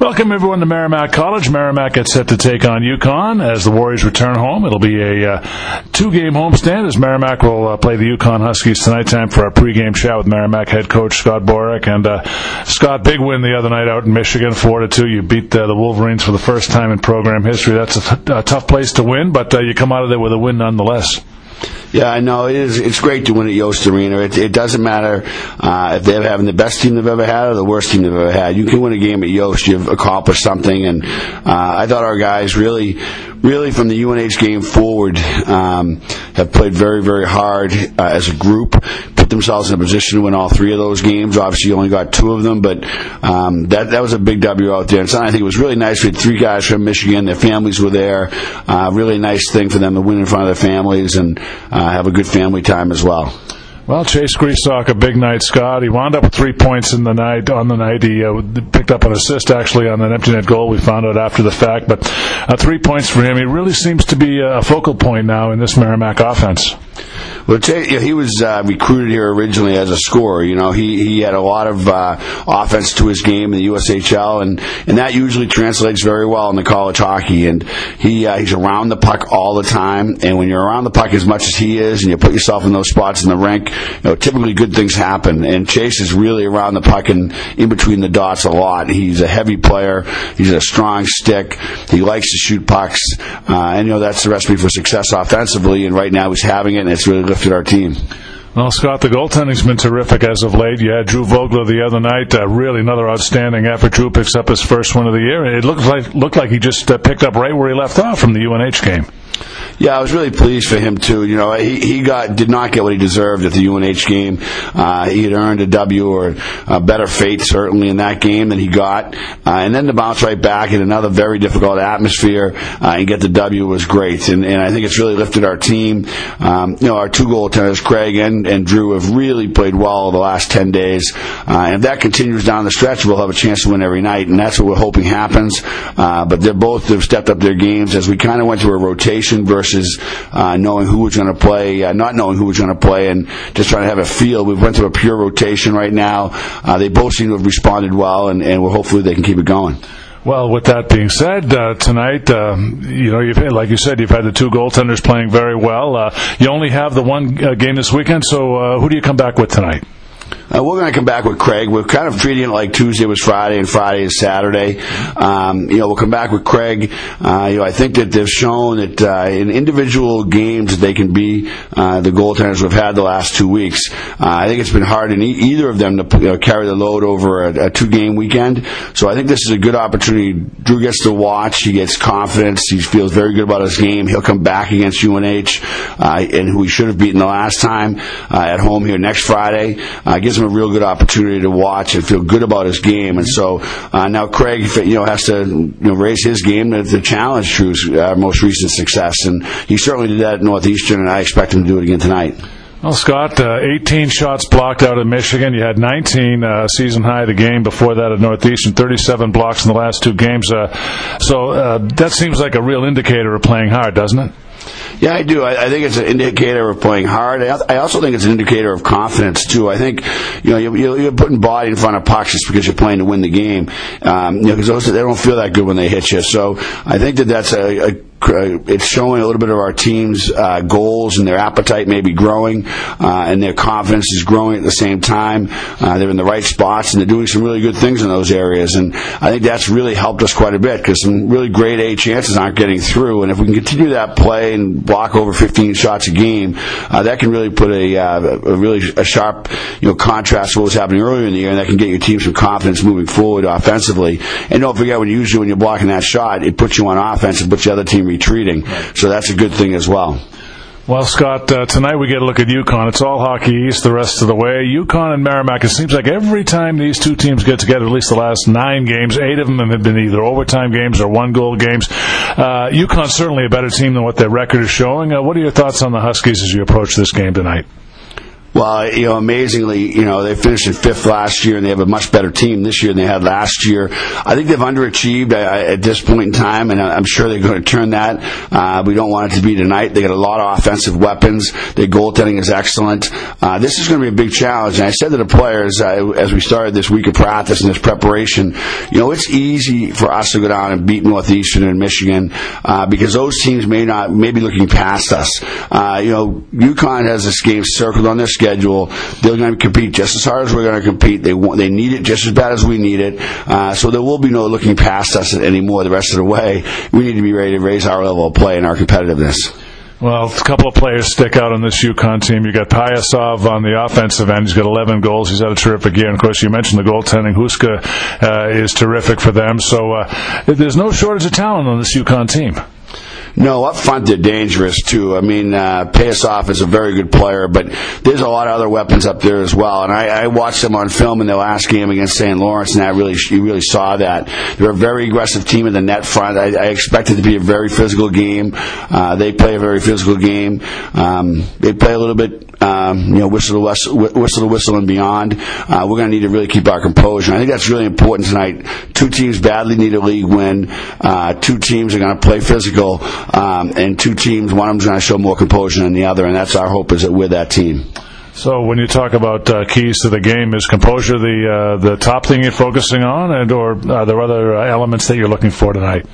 Welcome everyone to Merrimack College. Merrimack gets set to take on UConn as the Warriors return home. It'll be a uh, two-game homestand as Merrimack will uh, play the UConn Huskies tonight. Time for our pregame chat with Merrimack head coach Scott Borek. And uh, Scott, big win the other night out in Michigan, four to two. You beat the Wolverines for the first time in program history. That's a, th- a tough place to win, but uh, you come out of there with a win nonetheless. Yeah, I know it is. It's great to win at Yost Arena. It, it doesn't matter uh, if they're having the best team they've ever had or the worst team they've ever had. You can win a game at Yost. You've accomplished something, and uh, I thought our guys really, really from the UNH game forward um, have played very, very hard uh, as a group. Themselves in a position to win all three of those games. Obviously, you only got two of them, but um, that that was a big W out there. And so I think it was really nice. We had three guys from Michigan. Their families were there. Uh, really nice thing for them to win in front of their families and uh, have a good family time as well. Well, Chase Gresock, a big night, Scott. He wound up with three points in the night. On the night, he uh, picked up an assist actually on an empty net goal. We found out after the fact, but uh, three points for him. He really seems to be a focal point now in this Merrimack offense. Well, you, he was uh, recruited here originally as a scorer. You know, he he had a lot of uh, offense to his game in the USHL, and and that usually translates very well in the college hockey. And he uh, he's around the puck all the time. And when you're around the puck as much as he is, and you put yourself in those spots in the rink, you know, typically good things happen. And Chase is really around the puck and in between the dots a lot. He's a heavy player. He's a strong stick. He likes to shoot pucks, uh, and you know that's the recipe for success offensively. And right now he's having it, and it's really lifted our team. Well, Scott, the goaltending's been terrific as of late. You had Drew Vogler the other night. Uh, really, another outstanding effort. Drew picks up his first one of the year. It looked like looked like he just uh, picked up right where he left off from the UNH game. Yeah, I was really pleased for him too. You know, he he got did not get what he deserved at the UNH game. Uh, he had earned a W or a better fate certainly in that game than he got, uh, and then to bounce right back in another very difficult atmosphere uh, and get the W was great. And and I think it's really lifted our team. Um, you know, our two goaltenders, Craig and and Drew, have really played well the last ten days. Uh, and if that continues down the stretch, we'll have a chance to win every night, and that's what we're hoping happens. Uh, but they're both have stepped up their games as we kind of went through a rotation versus uh, knowing who was going to play, uh, not knowing who was going to play, and just trying to have a feel. We've went through a pure rotation right now. Uh, they both seem to have responded well, and, and we're hopefully they can keep it going. Well, with that being said, uh, tonight, uh, you know, like you said, you've had the two goaltenders playing very well. Uh, you only have the one uh, game this weekend, so uh, who do you come back with tonight? Uh, we're going to come back with Craig. We're kind of treating it like Tuesday was Friday and Friday is Saturday. Um, you know, we'll come back with Craig. Uh, you know, I think that they've shown that uh, in individual games they can be uh, the goaltenders we've had the last two weeks. Uh, I think it's been hard in e- either of them to you know, carry the load over a, a two-game weekend. So I think this is a good opportunity. Drew gets to watch. He gets confidence. He feels very good about his game. He'll come back against UNH uh, and who he should have beaten the last time at home here next Friday. gives a real good opportunity to watch and feel good about his game. And so uh, now Craig, you know, has to you know, raise his game to, to challenge Drew's uh, most recent success, and he certainly did that at Northeastern, and I expect him to do it again tonight. Well, Scott, uh, 18 shots blocked out of Michigan. You had 19 uh, season high the game before that at Northeastern, 37 blocks in the last two games. Uh, so uh, that seems like a real indicator of playing hard, doesn't it? Yeah, I do. I, I, think it's an indicator of playing hard. I, I, also think it's an indicator of confidence too. I think you know you, you're putting body in front of pucks just because you're playing to win the game. Um, you know, because they don't feel that good when they hit you. So I think that that's a, a it's showing a little bit of our team's uh, goals and their appetite may be growing, uh, and their confidence is growing at the same time. Uh, they're in the right spots and they're doing some really good things in those areas, and I think that's really helped us quite a bit because some really great A chances aren't getting through, and if we can continue that play and block over 15 shots a game, uh, that can really put a, uh, a really a sharp you know contrast to what was happening earlier in the year, and that can get your team some confidence moving forward offensively. And don't forget when usually when you're blocking that shot, it puts you on offense and puts the other team retreating. So that's a good thing as well. Well, Scott, uh, tonight we get a look at UConn. It's all Hockey East the rest of the way. UConn and Merrimack, it seems like every time these two teams get together, at least the last nine games, eight of them have been either overtime games or one goal games. Uh, UConn's certainly a better team than what their record is showing. Uh, what are your thoughts on the Huskies as you approach this game tonight? Well, you know, amazingly, you know, they finished in fifth last year, and they have a much better team this year than they had last year. I think they've underachieved at this point in time, and I'm sure they're going to turn that. Uh, we don't want it to be tonight. They got a lot of offensive weapons. Their goaltending is excellent. Uh, this is going to be a big challenge. And I said to the players uh, as we started this week of practice and this preparation, you know, it's easy for us to go down and beat Northeastern and Michigan uh, because those teams may not may be looking past us. Uh, you know, UConn has this game circled on their schedule. They're going to compete just as hard as we're going to compete. They want, they need it just as bad as we need it. Uh, so there will be no looking past us anymore the rest of the way. We need to be ready to raise our level of play and our competitiveness. Well, a couple of players stick out on this UConn team. You got Payusov on the offensive end. He's got 11 goals. He's had a terrific year. And of course, you mentioned the goaltending. Huska uh, is terrific for them. So uh, there's no shortage of talent on this UConn team. No, up front they're dangerous too. I mean, uh, Payusov is a very good player, but there's a lot of other weapons up there as well. And I, I watched them on film in the last game against St. Lawrence, and I really, you really saw that. They're a very aggressive team in the net front. I, I expect it to be a very physical game. Uh, they play a very physical game. Um, they play a little bit um, you know, whistle to whistle, whistle to whistle and beyond. Uh, we're going to need to really keep our composure. I think that's really important tonight. Two teams badly need a league win. Uh, two teams are going to play physical, um, and two teams, one of them's going to show more composure than the other, and that's our hope is that we're that team. So when you talk about uh, keys to the game, is composure the uh, the top thing you're focusing on, and or are there other uh, elements that you're looking for tonight?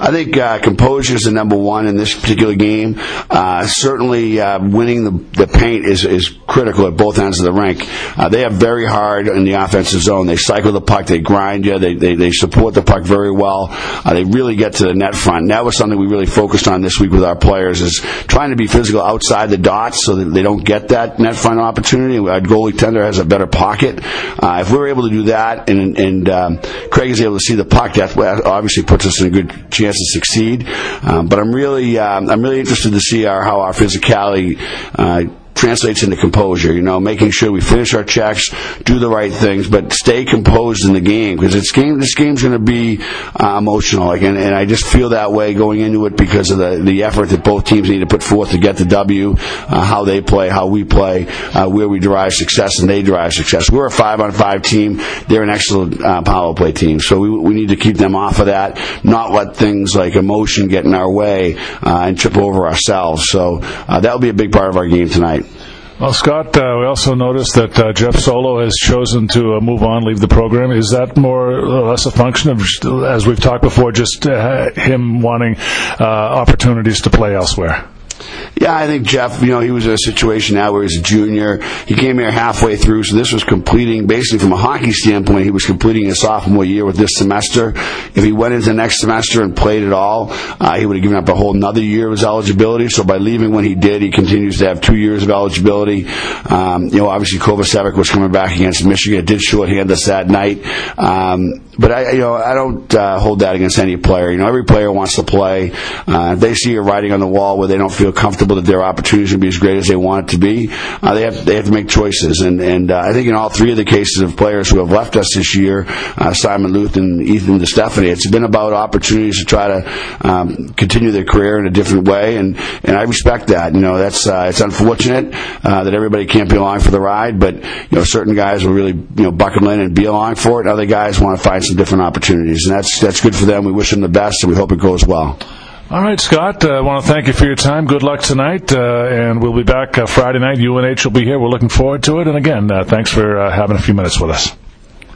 I think uh, composure is the number one in this particular game. Uh, certainly, uh, winning the, the paint is, is critical at both ends of the rink. Uh, they are very hard in the offensive zone. They cycle the puck, they grind you, they, they, they support the puck very well. Uh, they really get to the net front. And that was something we really focused on this week with our players is trying to be physical outside the dots so that they don't get that net front opportunity. Our goalie tender has a better pocket. Uh, if we're able to do that and, and um, Craig is able to see the puck, that obviously puts us in a good chance chance to succeed. Um, but I'm really, um, I'm really interested to see our, how our physicality uh, translates into composure. You know, making sure we finish our checks, do the right things, but stay composed in the game because it's game. This game's going to be uh, emotional, like, and, and, I just feel that way going into it because of the the effort that both teams need to put forth to get the W, uh, how they play, how we play, uh, where we derive success, and they derive success. We're a five on five team. They're an excellent uh, power play team, so we we need to keep them off of that, not let things like emotion get in our way uh, and trip over ourselves. So uh, that will be a big part of our game tonight. Well, Scott, uh, we also noticed that uh, Jeff Solo has chosen to uh, move on, leave the program. Is that more or less a function of, as we've talked before, just uh, him wanting uh, opportunities to play elsewhere? Yeah, I think Jeff, you know, he was in a situation now where he's a junior. He came here halfway through, so this was completing, basically from a hockey standpoint, he was completing his sophomore year with this semester. If he went into next semester and played at all, uh, he would have given up a whole another year of his eligibility. So by leaving when he did, he continues to have two years of eligibility. Um, you know, obviously Kovacevic was coming back against Michigan. It did shorthand us that night. Um, but I, you know, I don't uh, hold that against any player. You know, every player wants to play. Uh, they see a writing on the wall where they don't feel comfortable that their opportunities will be as great as they want it to be. Uh, they have they have to make choices, and and uh, I think in all three of the cases of players who have left us this year, uh, Simon Luth and Ethan DeStefani, it's been about opportunities to try to um, continue their career in a different way, and and I respect that. You know, that's uh, it's unfortunate that everybody can't be along for the ride, but you know, certain guys will really you know buckle in and be along for it, and other guys want to find some different opportunities, and that's that's good for them. We wish them the best, and we hope it goes well. All right, Scott. Uh, I want to thank you for your time. Good luck tonight, uh, and we'll be back uh, Friday night. UNH will be here. We're looking forward to it. And again, uh, thanks for uh, having a few minutes with us.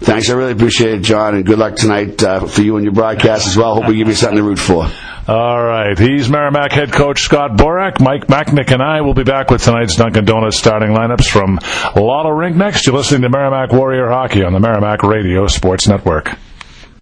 Thanks. I really appreciate it, John, and good luck tonight uh, for you and your broadcast as well. Hope we give you something to root for. All right. He's Merrimack head coach Scott Borek. Mike Macknick and I will be back with tonight's Dunkin' Donuts starting lineups from Lawler Rink next. You're listening to Merrimack Warrior Hockey on the Merrimack Radio Sports Network.